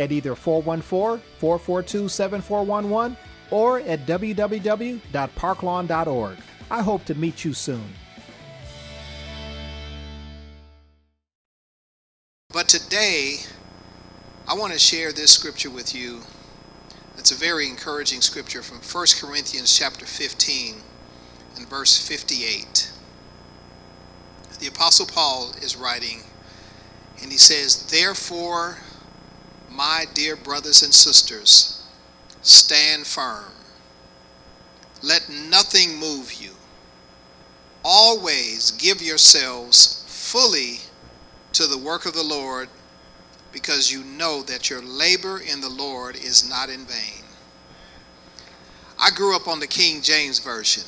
at either 414 442 7411 or at www.parklawn.org. I hope to meet you soon. But today, I want to share this scripture with you. It's a very encouraging scripture from 1 Corinthians chapter 15 and verse 58. The Apostle Paul is writing, and he says, Therefore, my dear brothers and sisters, stand firm. Let nothing move you. Always give yourselves fully to the work of the Lord because you know that your labor in the Lord is not in vain. I grew up on the King James Version.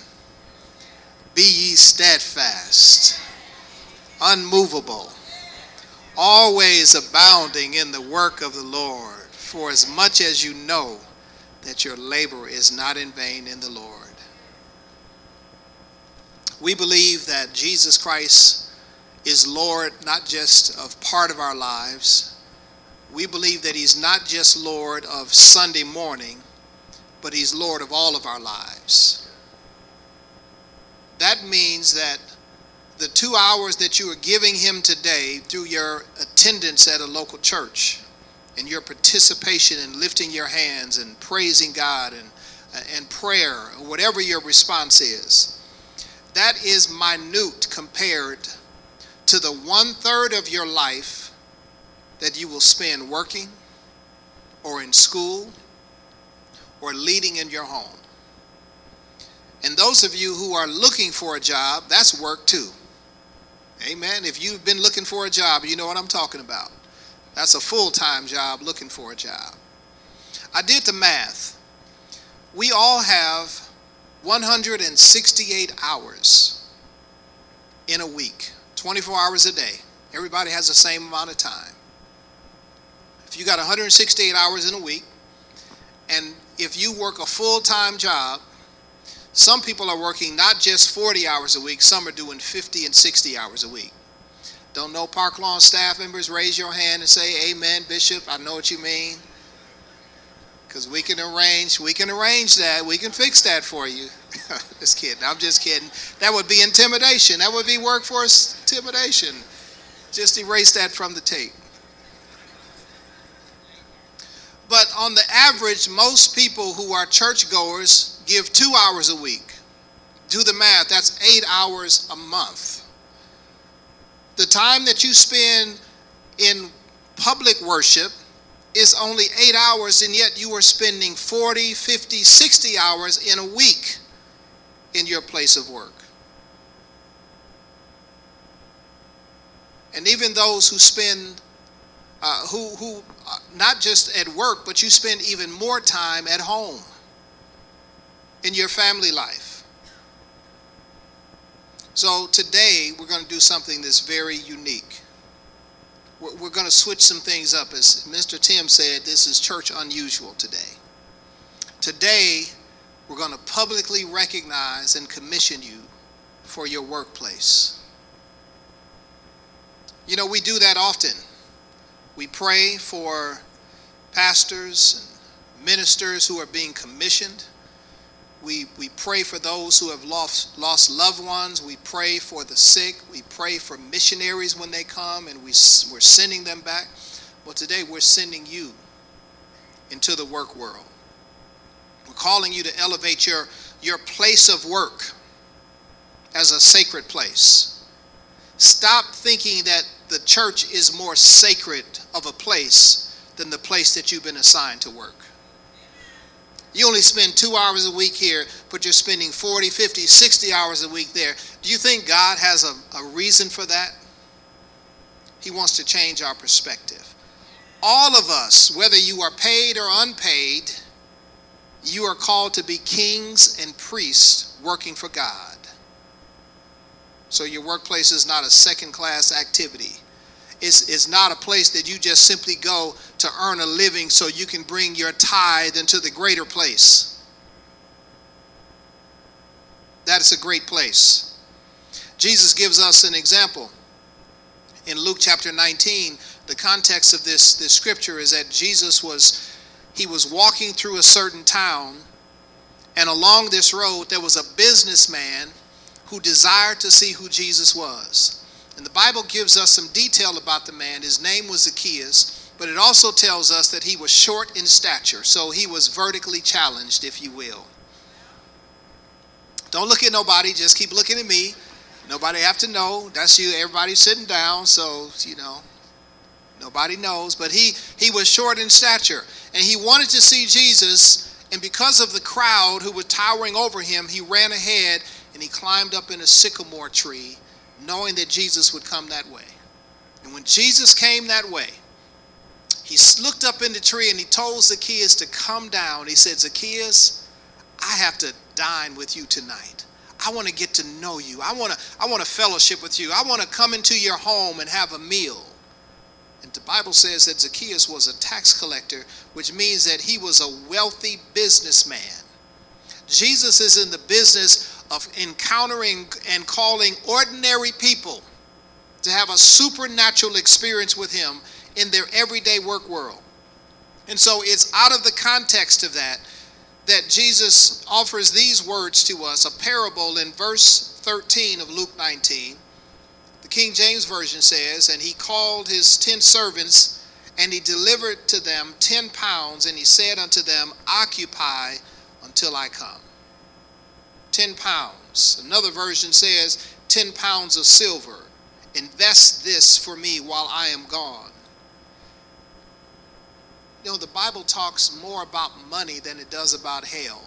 Be ye steadfast, unmovable, always abounding in the work of the Lord, for as much as you know that your labor is not in vain in the Lord. We believe that Jesus Christ is Lord not just of part of our lives. We believe that He's not just Lord of Sunday morning, but He's Lord of all of our lives. That means that the two hours that you are giving Him today through your attendance at a local church and your participation in lifting your hands and praising God and, and prayer, whatever your response is, that is minute compared to the one third of your life that you will spend working or in school or leading in your home. And those of you who are looking for a job, that's work too. Amen. If you've been looking for a job, you know what I'm talking about. That's a full time job looking for a job. I did the math. We all have 168 hours in a week, 24 hours a day. Everybody has the same amount of time. If you got 168 hours in a week, and if you work a full time job, some people are working not just 40 hours a week, some are doing 50 and 60 hours a week. Don't know Park Lawn staff members? Raise your hand and say, Amen, Bishop. I know what you mean. Because we can arrange, we can arrange that. We can fix that for you. just kidding. I'm just kidding. That would be intimidation. That would be workforce intimidation. Just erase that from the tape. But on the average, most people who are churchgoers give two hours a week. Do the math, that's eight hours a month. The time that you spend in public worship is only eight hours, and yet you are spending 40, 50, 60 hours in a week in your place of work. And even those who spend uh, who, who uh, not just at work, but you spend even more time at home in your family life. So today we're going to do something that's very unique. We're, we're going to switch some things up. As Mr. Tim said, this is church unusual today. Today, we're going to publicly recognize and commission you for your workplace. You know, we do that often. We pray for pastors and ministers who are being commissioned. We, we pray for those who have lost, lost loved ones. We pray for the sick. We pray for missionaries when they come and we, we're sending them back. Well, today we're sending you into the work world. We're calling you to elevate your, your place of work as a sacred place. Stop thinking that the church is more sacred of a place than the place that you've been assigned to work. You only spend two hours a week here, but you're spending 40, 50, 60 hours a week there. Do you think God has a, a reason for that? He wants to change our perspective. All of us, whether you are paid or unpaid, you are called to be kings and priests working for God. So your workplace is not a second class activity. It's, it's not a place that you just simply go to earn a living so you can bring your tithe into the greater place. That is a great place. Jesus gives us an example. In Luke chapter 19, the context of this, this scripture is that Jesus was he was walking through a certain town, and along this road there was a businessman who desired to see who Jesus was. And the Bible gives us some detail about the man. His name was Zacchaeus, but it also tells us that he was short in stature, so he was vertically challenged, if you will. Don't look at nobody, just keep looking at me. Nobody have to know. That's you. Everybody's sitting down, so you know. Nobody knows, but he he was short in stature, and he wanted to see Jesus. And because of the crowd who were towering over him, he ran ahead and he climbed up in a sycamore tree knowing that Jesus would come that way. And when Jesus came that way, he looked up in the tree and he told Zacchaeus to come down. He said, Zacchaeus, I have to dine with you tonight. I want to get to know you. I want to I want to fellowship with you. I want to come into your home and have a meal. And the Bible says that Zacchaeus was a tax collector, which means that he was a wealthy businessman. Jesus is in the business of encountering and calling ordinary people to have a supernatural experience with Him in their everyday work world. And so it's out of the context of that that Jesus offers these words to us a parable in verse 13 of Luke 19. The King James Version says, And he called his ten servants, and he delivered to them ten pounds, and he said unto them, Occupy until I come. 10 pounds. Another version says 10 pounds of silver. Invest this for me while I am gone. You know, the Bible talks more about money than it does about hell.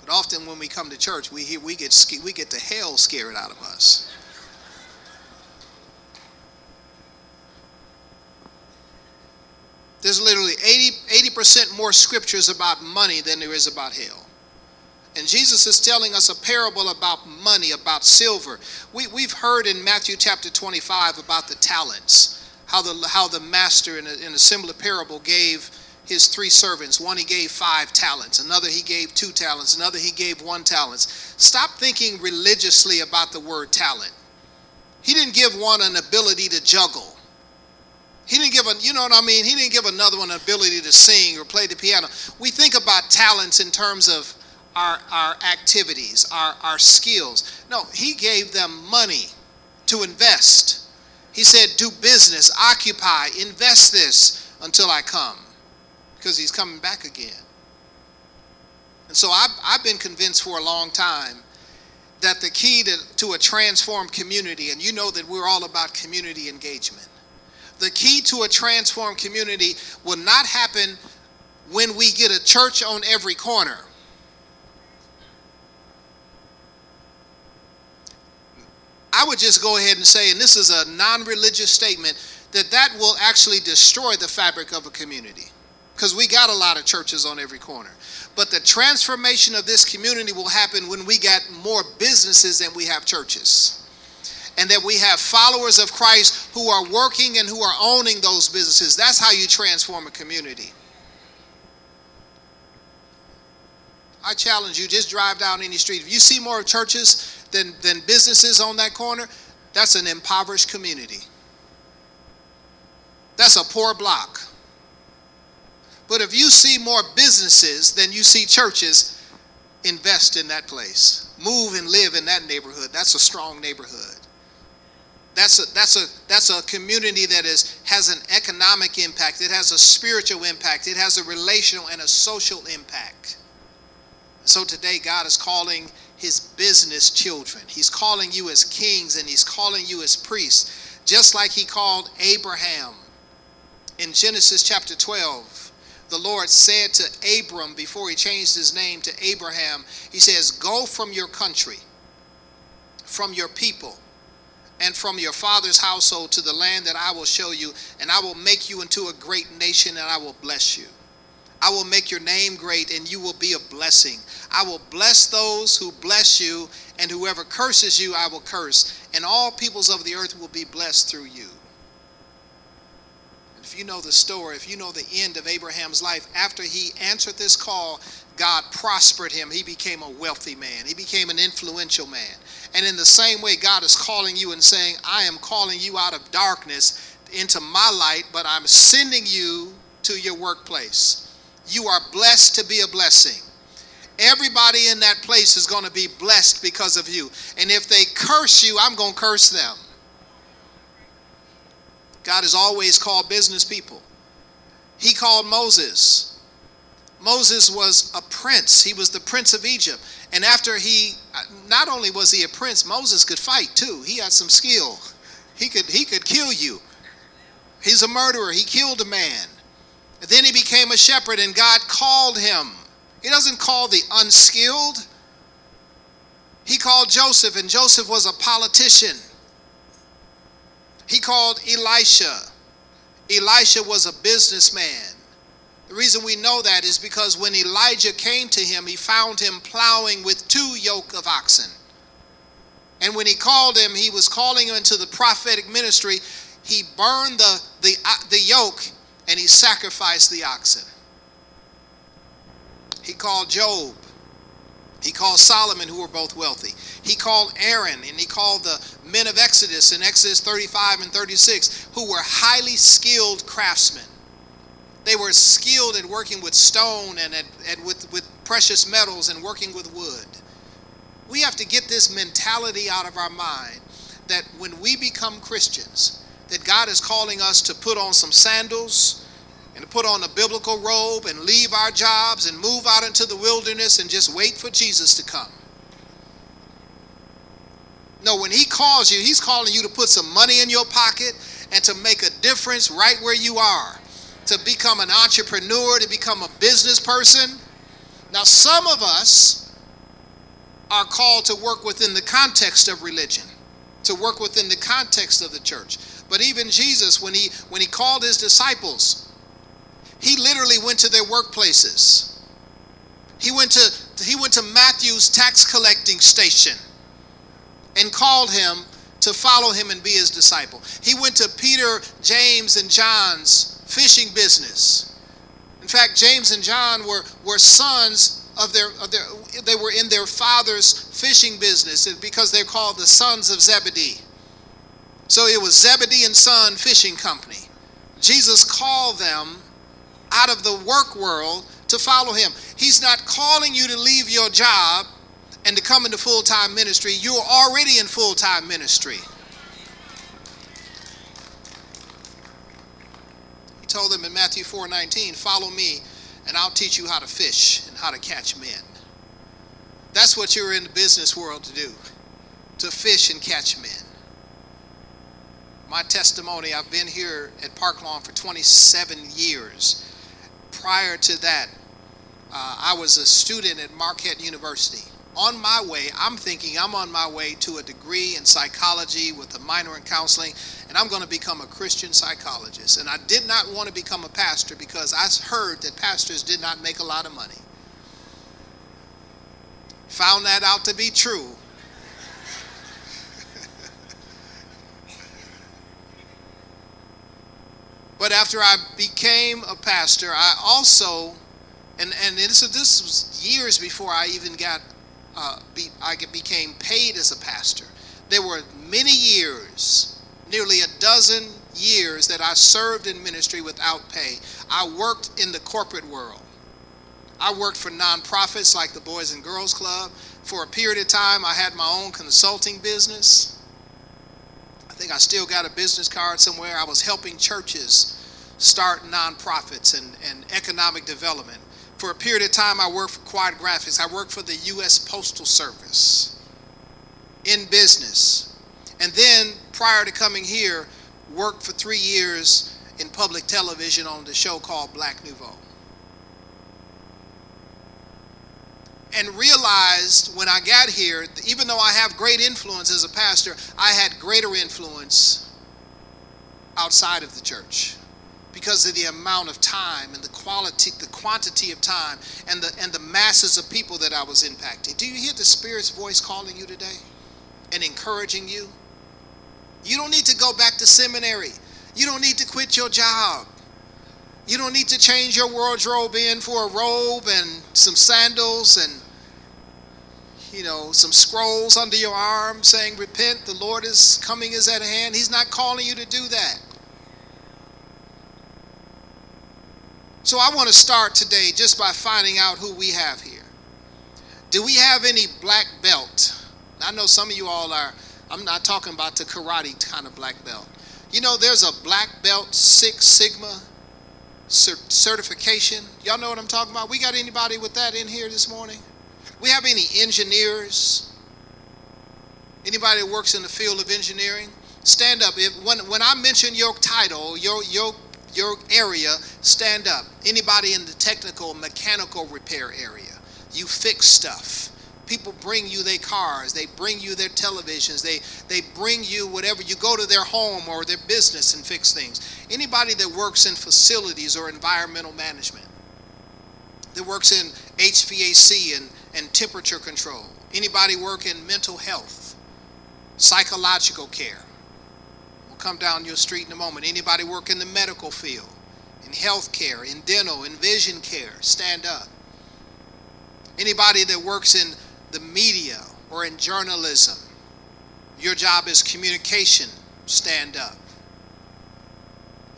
But often when we come to church, we, hear, we, get, we get the hell scared out of us. There's literally 80, 80% more scriptures about money than there is about hell. And Jesus is telling us a parable about money, about silver. We, we've heard in Matthew chapter 25 about the talents, how the, how the master in a, in a similar parable gave his three servants. One he gave five talents, another he gave two talents, another he gave one talent. Stop thinking religiously about the word talent. He didn't give one an ability to juggle. He didn't give a, you know what I mean? He didn't give another one an ability to sing or play the piano. We think about talents in terms of our, our activities, our, our skills. No, he gave them money to invest. He said, do business, occupy, invest this until I come, because he's coming back again. And so I've, I've been convinced for a long time that the key to, to a transformed community, and you know that we're all about community engagement, the key to a transformed community will not happen when we get a church on every corner. I would just go ahead and say, and this is a non religious statement, that that will actually destroy the fabric of a community. Because we got a lot of churches on every corner. But the transformation of this community will happen when we got more businesses than we have churches. And that we have followers of Christ who are working and who are owning those businesses. That's how you transform a community. I challenge you, just drive down any street. If you see more churches than, than businesses on that corner, that's an impoverished community. That's a poor block. But if you see more businesses than you see churches, invest in that place. Move and live in that neighborhood. That's a strong neighborhood. That's a, that's a, that's a community that is, has an economic impact, it has a spiritual impact, it has a relational and a social impact. So today, God is calling his business children. He's calling you as kings and he's calling you as priests, just like he called Abraham. In Genesis chapter 12, the Lord said to Abram before he changed his name to Abraham, He says, Go from your country, from your people and from your father's household to the land that I will show you, and I will make you into a great nation, and I will bless you. I will make your name great, and you will be a blessing. I will bless those who bless you, and whoever curses you, I will curse, and all peoples of the earth will be blessed through you. If you know the story, if you know the end of Abraham's life, after he answered this call, God prospered him. He became a wealthy man, he became an influential man. And in the same way, God is calling you and saying, I am calling you out of darkness into my light, but I'm sending you to your workplace. You are blessed to be a blessing. Everybody in that place is going to be blessed because of you. And if they curse you, I'm going to curse them. God has always called business people. He called Moses. Moses was a prince, he was the prince of Egypt. And after he, not only was he a prince, Moses could fight too. He had some skill. He could, he could kill you. He's a murderer. He killed a man. Then he became a shepherd, and God called him. He doesn't call the unskilled. He called Joseph, and Joseph was a politician. He called Elisha. Elisha was a businessman. The reason we know that is because when Elijah came to him, he found him plowing with two yoke of oxen. And when he called him, he was calling him into the prophetic ministry. He burned the, the, uh, the yoke and he sacrificed the oxen. He called Job. He called Solomon, who were both wealthy. He called Aaron and he called the men of Exodus in Exodus 35 and 36, who were highly skilled craftsmen. They were skilled at working with stone and, at, at with, with precious metals and working with wood. We have to get this mentality out of our mind that when we become Christians, that God is calling us to put on some sandals and to put on a biblical robe and leave our jobs and move out into the wilderness and just wait for Jesus to come. No, when he calls you, he's calling you to put some money in your pocket and to make a difference right where you are to become an entrepreneur, to become a business person. Now, some of us are called to work within the context of religion, to work within the context of the church. But even Jesus, when he when he called his disciples, he literally went to their workplaces. He went to he went to Matthew's tax collecting station and called him to follow him and be his disciple. He went to Peter, James, and John's fishing business. In fact, James and John were, were sons of their, of their, they were in their father's fishing business because they're called the sons of Zebedee. So it was Zebedee and Son Fishing Company. Jesus called them out of the work world to follow him. He's not calling you to leave your job and to come into full time ministry. You're already in full time ministry. He told them in Matthew 4:19, "Follow me, and I'll teach you how to fish and how to catch men." That's what you're in the business world to do, to fish and catch men. My testimony, I've been here at Park Lawn for 27 years. Prior to that, uh, I was a student at Marquette University on my way, I'm thinking I'm on my way to a degree in psychology with a minor in counseling, and I'm going to become a Christian psychologist. And I did not want to become a pastor because I heard that pastors did not make a lot of money. Found that out to be true. But after I became a pastor, I also, and, and this, this was years before I even got uh, be, I became paid as a pastor. There were many years, nearly a dozen years, that I served in ministry without pay. I worked in the corporate world. I worked for nonprofits like the Boys and Girls Club. For a period of time, I had my own consulting business. Think I still got a business card somewhere. I was helping churches start nonprofits and, and economic development. For a period of time, I worked for Quad Graphics. I worked for the U.S. Postal Service in business. And then, prior to coming here, worked for three years in public television on the show called Black Nouveau. And realized when I got here, even though I have great influence as a pastor, I had greater influence outside of the church because of the amount of time and the quality the quantity of time and the and the masses of people that I was impacting. Do you hear the spirit's voice calling you today and encouraging you? You don't need to go back to seminary. You don't need to quit your job. You don't need to change your wardrobe in for a robe and some sandals and you know some scrolls under your arm saying repent the Lord is coming is at hand. He's not calling you to do that. So I want to start today just by finding out who we have here. Do we have any black belt? I know some of you all are I'm not talking about the karate kind of black belt. You know, there's a black belt Six Sigma certification. Y'all know what I'm talking about? We got anybody with that in here this morning? We have any engineers? Anybody that works in the field of engineering? Stand up. If, when, when I mention your title, your, your, your area, stand up. Anybody in the technical, mechanical repair area? You fix stuff people bring you their cars, they bring you their televisions, they, they bring you whatever. You go to their home or their business and fix things. Anybody that works in facilities or environmental management, that works in HVAC and, and temperature control, anybody work in mental health, psychological care. We'll come down your street in a moment. Anybody work in the medical field, in health care, in dental, in vision care, stand up. Anybody that works in the media or in journalism. Your job is communication. Stand up.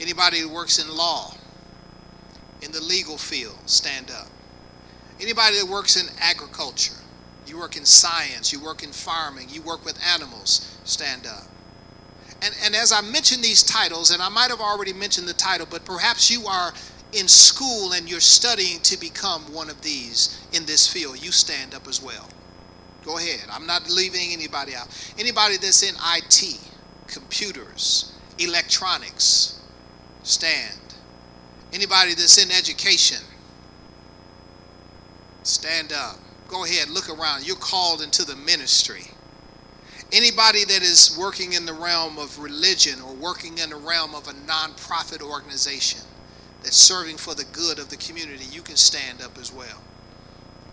Anybody who works in law, in the legal field, stand up. Anybody that works in agriculture, you work in science, you work in farming, you work with animals, stand up. And, and as I mention these titles, and I might have already mentioned the title, but perhaps you are in school and you're studying to become one of these in this field, you stand up as well. Go ahead. I'm not leaving anybody out. Anybody that's in IT, computers, electronics, stand. Anybody that's in education, stand up. Go ahead, look around. You're called into the ministry. Anybody that is working in the realm of religion or working in the realm of a nonprofit organization that's serving for the good of the community, you can stand up as well.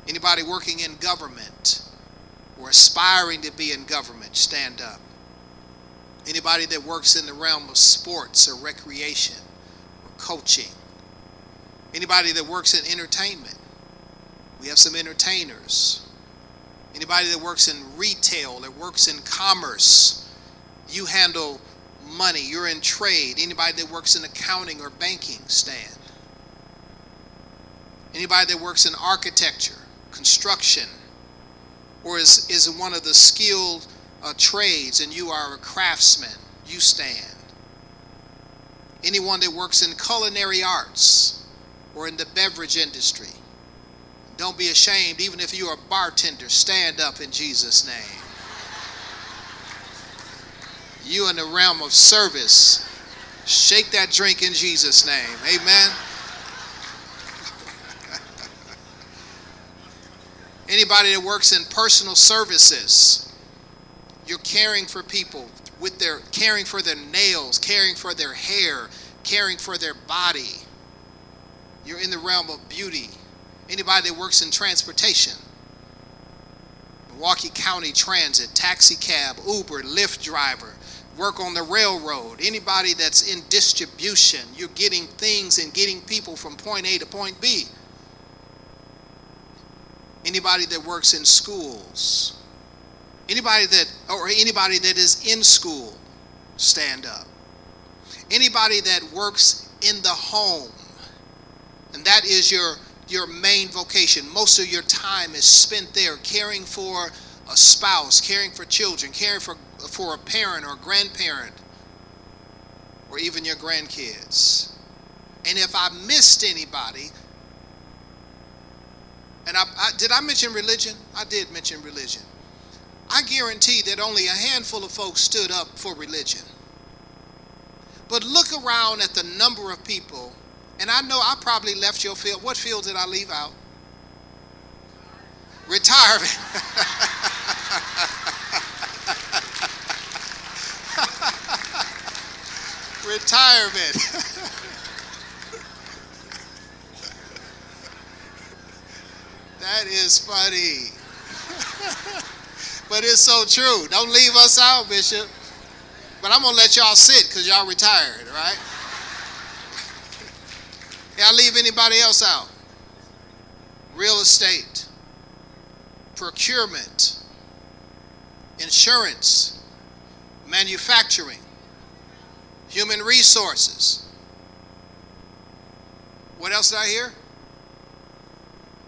Anybody working in government, or aspiring to be in government, stand up. Anybody that works in the realm of sports or recreation or coaching. Anybody that works in entertainment. We have some entertainers. Anybody that works in retail, that works in commerce. You handle money, you're in trade. Anybody that works in accounting or banking, stand. Anybody that works in architecture, construction, or is, is one of the skilled uh, trades and you are a craftsman, you stand. Anyone that works in culinary arts or in the beverage industry, don't be ashamed, even if you're a bartender, stand up in Jesus' name. You in the realm of service, shake that drink in Jesus' name. Amen. Anybody that works in personal services, you're caring for people with their caring for their nails, caring for their hair, caring for their body. You're in the realm of beauty. Anybody that works in transportation, Milwaukee County Transit, taxi cab, Uber, Lyft driver, work on the railroad, anybody that's in distribution, you're getting things and getting people from point A to point B. Anybody that works in schools, anybody that, or anybody that is in school, stand up. Anybody that works in the home, and that is your your main vocation. Most of your time is spent there caring for a spouse, caring for children, caring for, for a parent or a grandparent, or even your grandkids. And if I missed anybody, and I, I, did I mention religion? I did mention religion. I guarantee that only a handful of folks stood up for religion. But look around at the number of people, and I know I probably left your field. What field did I leave out? Retirement. Retirement. that is funny. but it's so true. Don't leave us out, Bishop. But I'm going to let y'all sit because y'all retired, right? I leave anybody else out? Real estate, procurement, insurance, manufacturing, human resources. What else did I hear?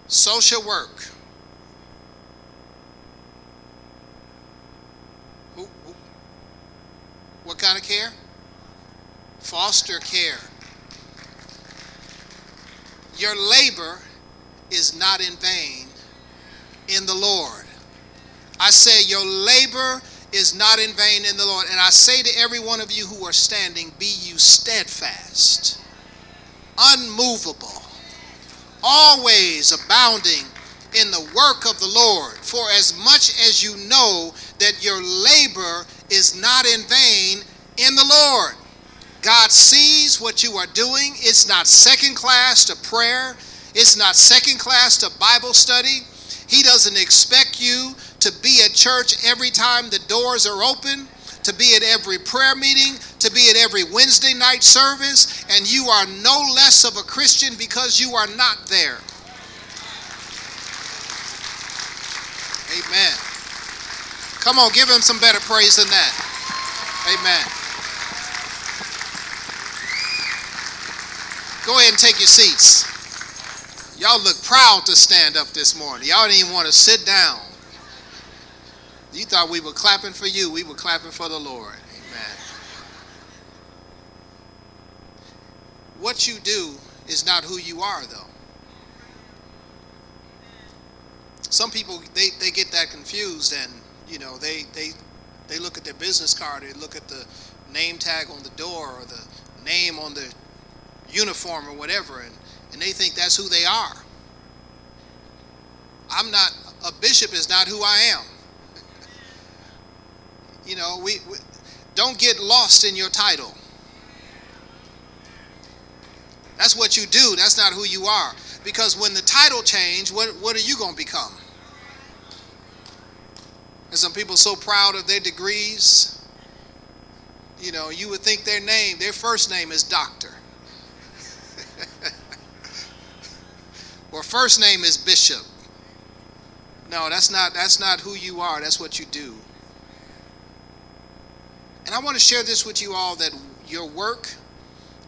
Social work. Who, who, what kind of care? Foster care. Your labor is not in vain in the Lord. I say, Your labor is not in vain in the Lord. And I say to every one of you who are standing, Be you steadfast, unmovable, always abounding in the work of the Lord. For as much as you know that your labor is not in vain in the Lord. God sees what you are doing. It's not second class to prayer, it's not second class to Bible study. He doesn't expect you to be at church every time the doors are open, to be at every prayer meeting, to be at every Wednesday night service, and you are no less of a Christian because you are not there. Amen. Come on, give him some better praise than that. Amen. Go ahead and take your seats. Y'all look proud to stand up this morning. Y'all didn't even want to sit down. You thought we were clapping for you, we were clapping for the Lord. Amen. What you do is not who you are, though. Some people they, they get that confused and you know they, they they look at their business card, they look at the name tag on the door or the name on the uniform or whatever, and, and they think that's who they are. I'm not, a bishop is not who I am. You know, we, we don't get lost in your title. That's what you do, that's not who you are. Because when the title change, what, what are you going to become? And some people so proud of their degrees. You know, you would think their name, their first name is doctor. or first name is bishop. No, that's not that's not who you are. That's what you do. And I want to share this with you all that your work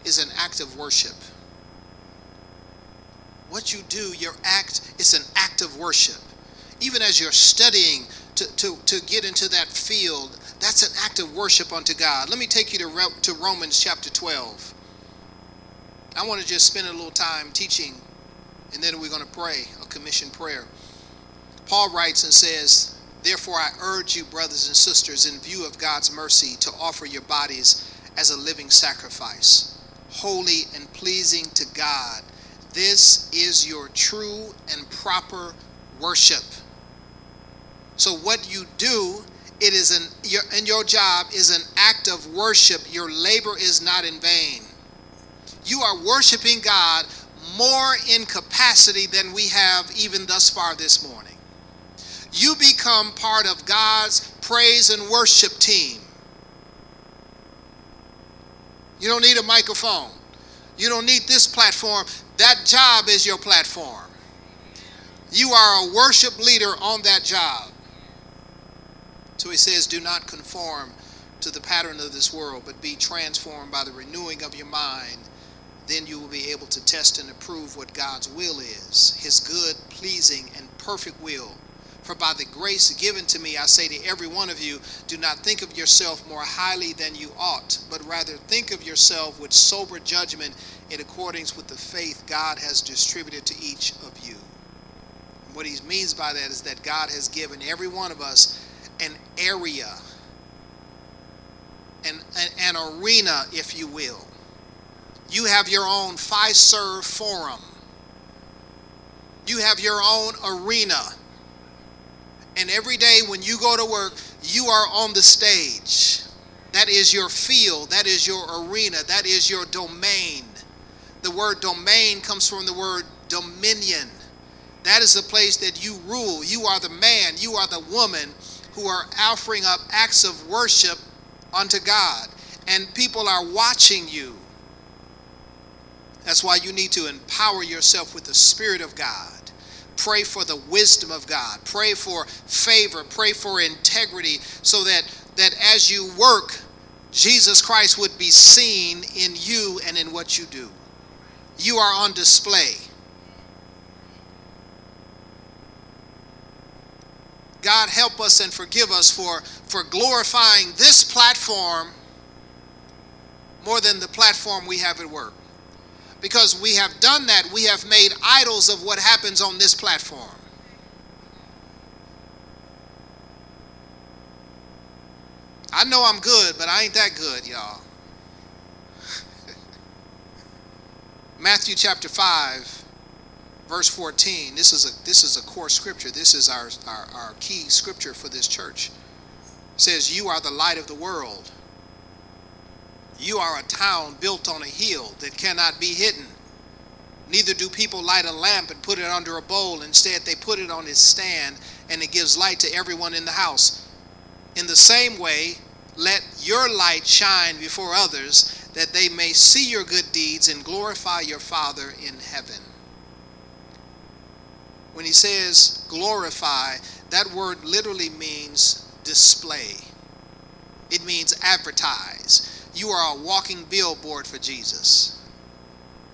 is an act of worship. What you do, your act is an act of worship. Even as you're studying to, to, to get into that field, that's an act of worship unto God. Let me take you to, to Romans chapter 12. I want to just spend a little time teaching, and then we're going to pray a commission prayer. Paul writes and says, Therefore, I urge you, brothers and sisters, in view of God's mercy, to offer your bodies as a living sacrifice, holy and pleasing to God. This is your true and proper worship. So, what you do, it is an your, and your job is an act of worship. Your labor is not in vain. You are worshiping God more in capacity than we have even thus far this morning. You become part of God's praise and worship team. You don't need a microphone. You don't need this platform. That job is your platform. You are a worship leader on that job. So he says, Do not conform to the pattern of this world, but be transformed by the renewing of your mind. Then you will be able to test and approve what God's will is, his good, pleasing, and perfect will For by the grace given to me, I say to every one of you, do not think of yourself more highly than you ought, but rather think of yourself with sober judgment in accordance with the faith God has distributed to each of you. What he means by that is that God has given every one of us an area, an, an, an arena, if you will. You have your own Fiserv forum. You have your own arena and every day when you go to work, you are on the stage. That is your field, that is your arena, that is your domain. The word domain comes from the word dominion. That is the place that you rule. You are the man, you are the woman who are offering up acts of worship unto God. And people are watching you. That's why you need to empower yourself with the Spirit of God. Pray for the wisdom of God. Pray for favor. Pray for integrity so that, that as you work, Jesus Christ would be seen in you and in what you do. You are on display. God help us and forgive us for, for glorifying this platform more than the platform we have at work because we have done that, we have made idols of what happens on this platform. I know I'm good, but I ain't that good, y'all. Matthew chapter 5, verse 14. This is a this is a core scripture. This is our, our, our key scripture for this church. It says, You are the light of the world. You are a town built on a hill that cannot be hidden. Neither do people light a lamp and put it under a bowl. Instead, they put it on its stand and it gives light to everyone in the house. In the same way, let your light shine before others that they may see your good deeds and glorify your Father in heaven. When he says glorify, that word literally means display, it means advertise you are a walking billboard for Jesus.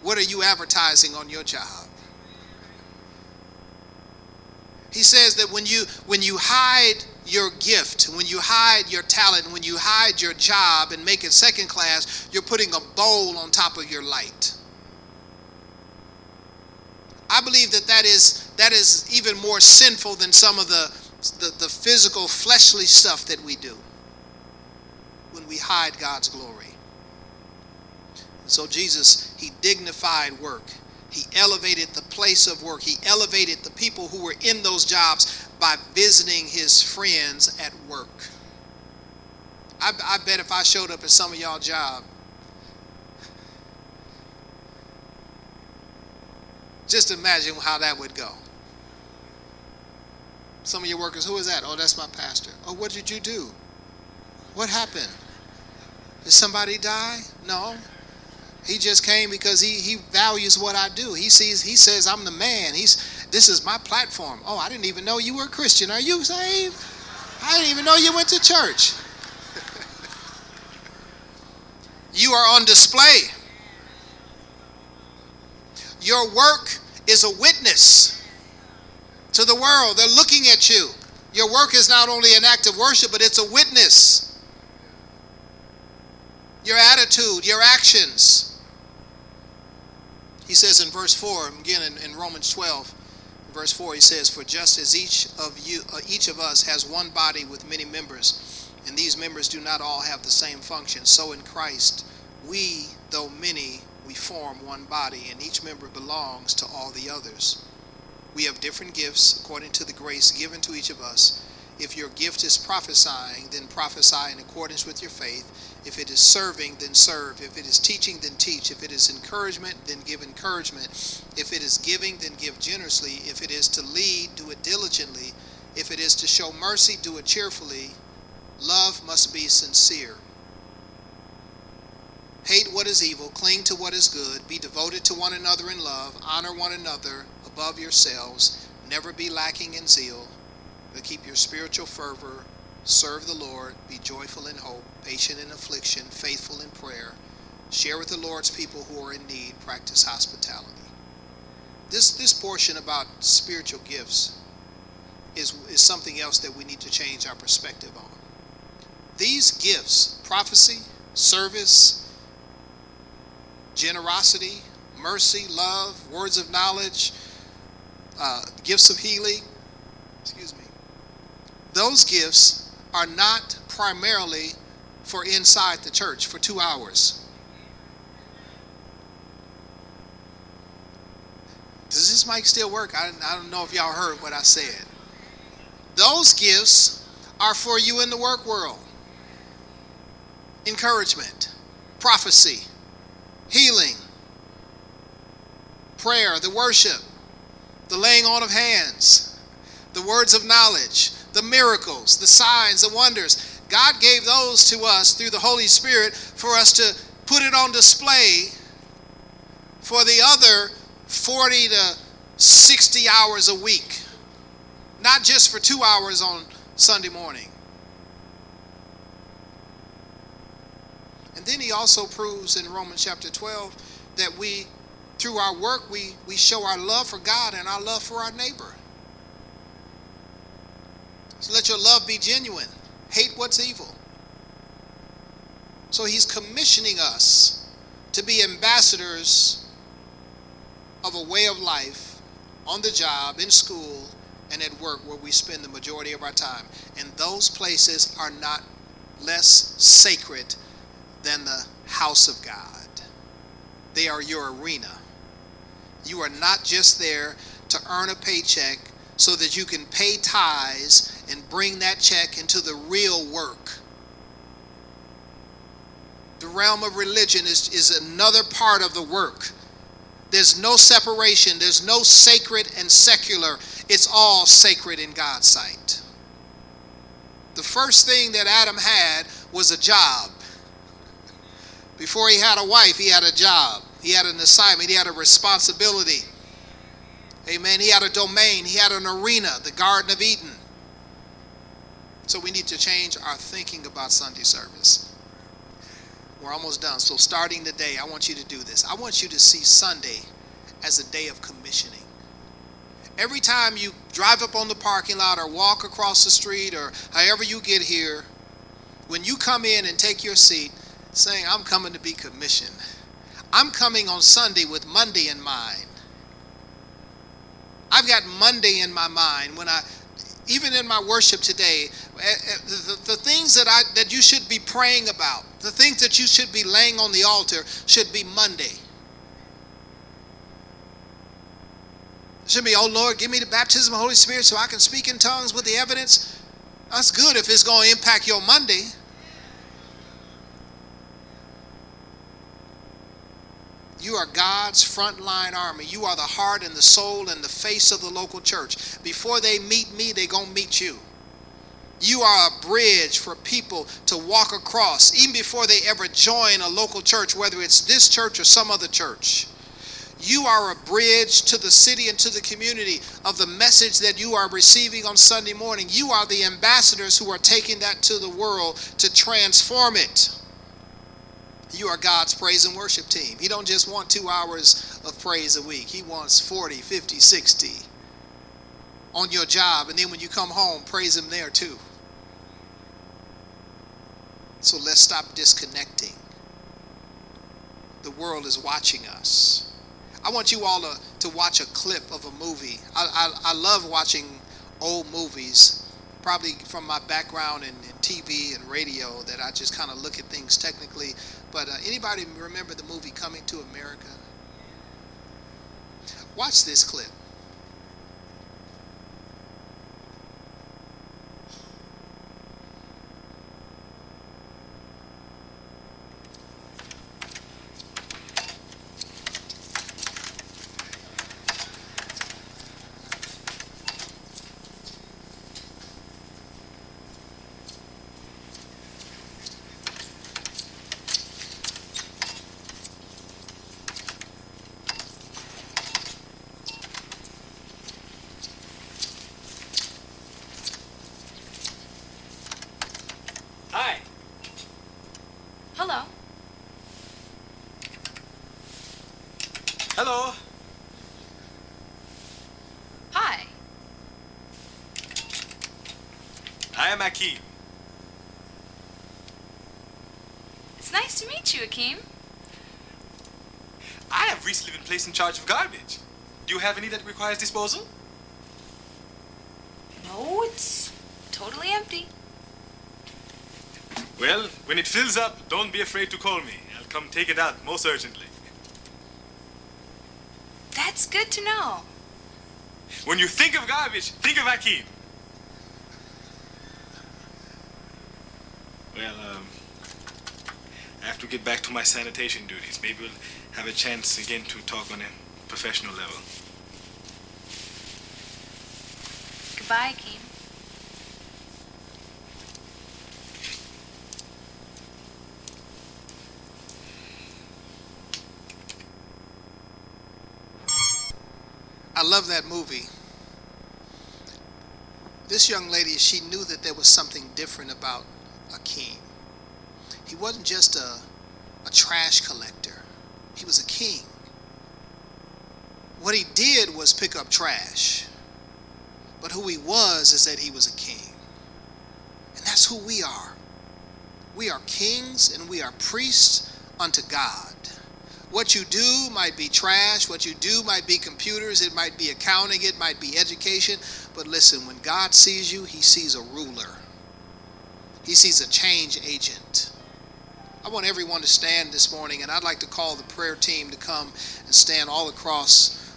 What are you advertising on your job? He says that when you when you hide your gift, when you hide your talent, when you hide your job and make it second class, you're putting a bowl on top of your light. I believe that that is that is even more sinful than some of the the, the physical fleshly stuff that we do we hide God's glory. So Jesus, he dignified work. He elevated the place of work. He elevated the people who were in those jobs by visiting his friends at work. I, I bet if I showed up at some of y'all job, just imagine how that would go. Some of your workers, who is that? Oh, that's my pastor. Oh, what did you do? What happened? Did somebody die? No. He just came because he, he values what I do. He sees, he says, I'm the man. He's this is my platform. Oh, I didn't even know you were a Christian. Are you saved? I didn't even know you went to church. you are on display. Your work is a witness to the world. They're looking at you. Your work is not only an act of worship, but it's a witness your attitude, your actions. He says in verse 4, again in, in Romans 12, verse 4, he says, For just as each of you, uh, each of us has one body with many members, and these members do not all have the same function, so in Christ, we, though many, we form one body, and each member belongs to all the others. We have different gifts according to the grace given to each of us. If your gift is prophesying, then prophesy in accordance with your faith. If it is serving, then serve. If it is teaching, then teach. If it is encouragement, then give encouragement. If it is giving, then give generously. If it is to lead, do it diligently. If it is to show mercy, do it cheerfully. Love must be sincere. Hate what is evil, cling to what is good, be devoted to one another in love, honor one another above yourselves, never be lacking in zeal, but keep your spiritual fervor Serve the Lord, be joyful in hope, patient in affliction, faithful in prayer. Share with the Lord's people who are in need, practice hospitality. This, this portion about spiritual gifts, is, is something else that we need to change our perspective on. These gifts, prophecy, service, generosity, mercy, love, words of knowledge, uh, gifts of healing, excuse me, those gifts are not primarily for inside the church for two hours. Does this mic still work? I, I don't know if y'all heard what I said. Those gifts are for you in the work world encouragement, prophecy, healing, prayer, the worship, the laying on of hands, the words of knowledge, the miracles, the signs, the wonders. God gave those to us through the Holy Spirit for us to put it on display for the other 40 to 60 hours a week, not just for two hours on Sunday morning. And then he also proves in Romans chapter 12 that we, through our work, we, we show our love for God and our love for our neighbor. So let your love be genuine. Hate what's evil. So he's commissioning us to be ambassadors of a way of life on the job, in school, and at work where we spend the majority of our time. And those places are not less sacred than the house of God. They are your arena. You are not just there to earn a paycheck so that you can pay tithes and bring that check into the real work. The realm of religion is, is another part of the work. There's no separation, there's no sacred and secular. It's all sacred in God's sight. The first thing that Adam had was a job. Before he had a wife, he had a job, he had an assignment, he had a responsibility. Amen. He had a domain, he had an arena, the Garden of Eden. So we need to change our thinking about Sunday service. We're almost done. So starting today, I want you to do this. I want you to see Sunday as a day of commissioning. Every time you drive up on the parking lot or walk across the street or however you get here, when you come in and take your seat, saying, I'm coming to be commissioned. I'm coming on Sunday with Monday in mind. I've got Monday in my mind when I even in my worship today, eh, eh, the, the, things that I that you should be praying about, the things that you should be laying on the altar should be Monday. It should be, oh Lord, give me the baptism of the Holy Spirit so I can speak in tongues with the evidence. That's good if it's going to impact your Monday. You are God's frontline army. You are the heart and the soul and the face of the local church. Before they meet me, they're going to meet you. You are a bridge for people to walk across, even before they ever join a local church, whether it's this church or some other church. You are a bridge to the city and to the community of the message that you are receiving on Sunday morning. You are the ambassadors who are taking that to the world to transform it. You are God's praise and worship team. He don't just want 2 hours of praise a week. He wants 40, 50, 60 on your job and then when you come home praise him there too. So let's stop disconnecting. The world is watching us. I want you all to, to watch a clip of a movie. I, I, I love watching old movies probably from my background in, in TV and radio that I just kind of look at things technically. But uh, anybody remember the movie Coming to America? Watch this clip. Am Akeem. It's nice to meet you, Akeem. I have recently been placed in charge of garbage. Do you have any that requires disposal? No, it's totally empty. Well, when it fills up, don't be afraid to call me. I'll come take it out most urgently. That's good to know. When you think of garbage, think of Akeem. Well, um, I have to get back to my sanitation duties. Maybe we'll have a chance again to talk on a professional level. Goodbye, Akeem. I love that movie. This young lady, she knew that there was something different about Akeem. He wasn't just a, a trash collector, he was a king. What he did was pick up trash, but who he was is that he was a king. And that's who we are. We are kings and we are priests unto God. What you do might be trash. What you do might be computers. It might be accounting. It might be education. But listen, when God sees you, he sees a ruler, he sees a change agent. I want everyone to stand this morning, and I'd like to call the prayer team to come and stand all across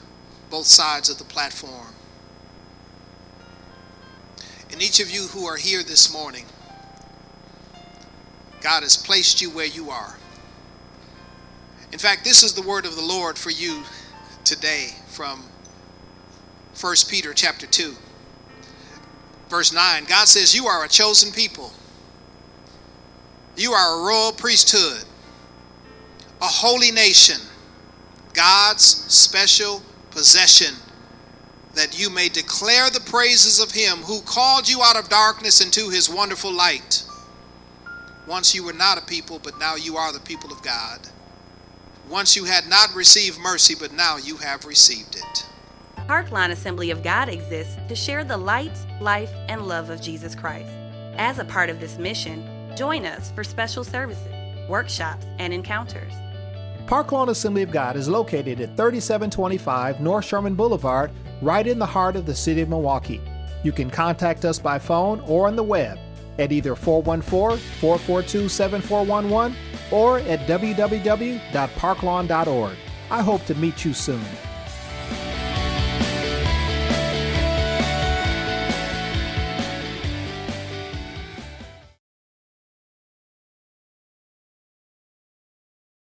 both sides of the platform. And each of you who are here this morning, God has placed you where you are. In fact, this is the word of the Lord for you today from 1 Peter chapter 2. Verse 9. God says, You are a chosen people. You are a royal priesthood, a holy nation, God's special possession, that you may declare the praises of him who called you out of darkness into his wonderful light. Once you were not a people, but now you are the people of God. Once you had not received mercy, but now you have received it. Parklawn Assembly of God exists to share the light, life, and love of Jesus Christ. As a part of this mission, join us for special services, workshops, and encounters. Park Lawn Assembly of God is located at 3725 North Sherman Boulevard, right in the heart of the city of Milwaukee. You can contact us by phone or on the web at either 414 442 7411 or at www.parklawn.org. I hope to meet you soon.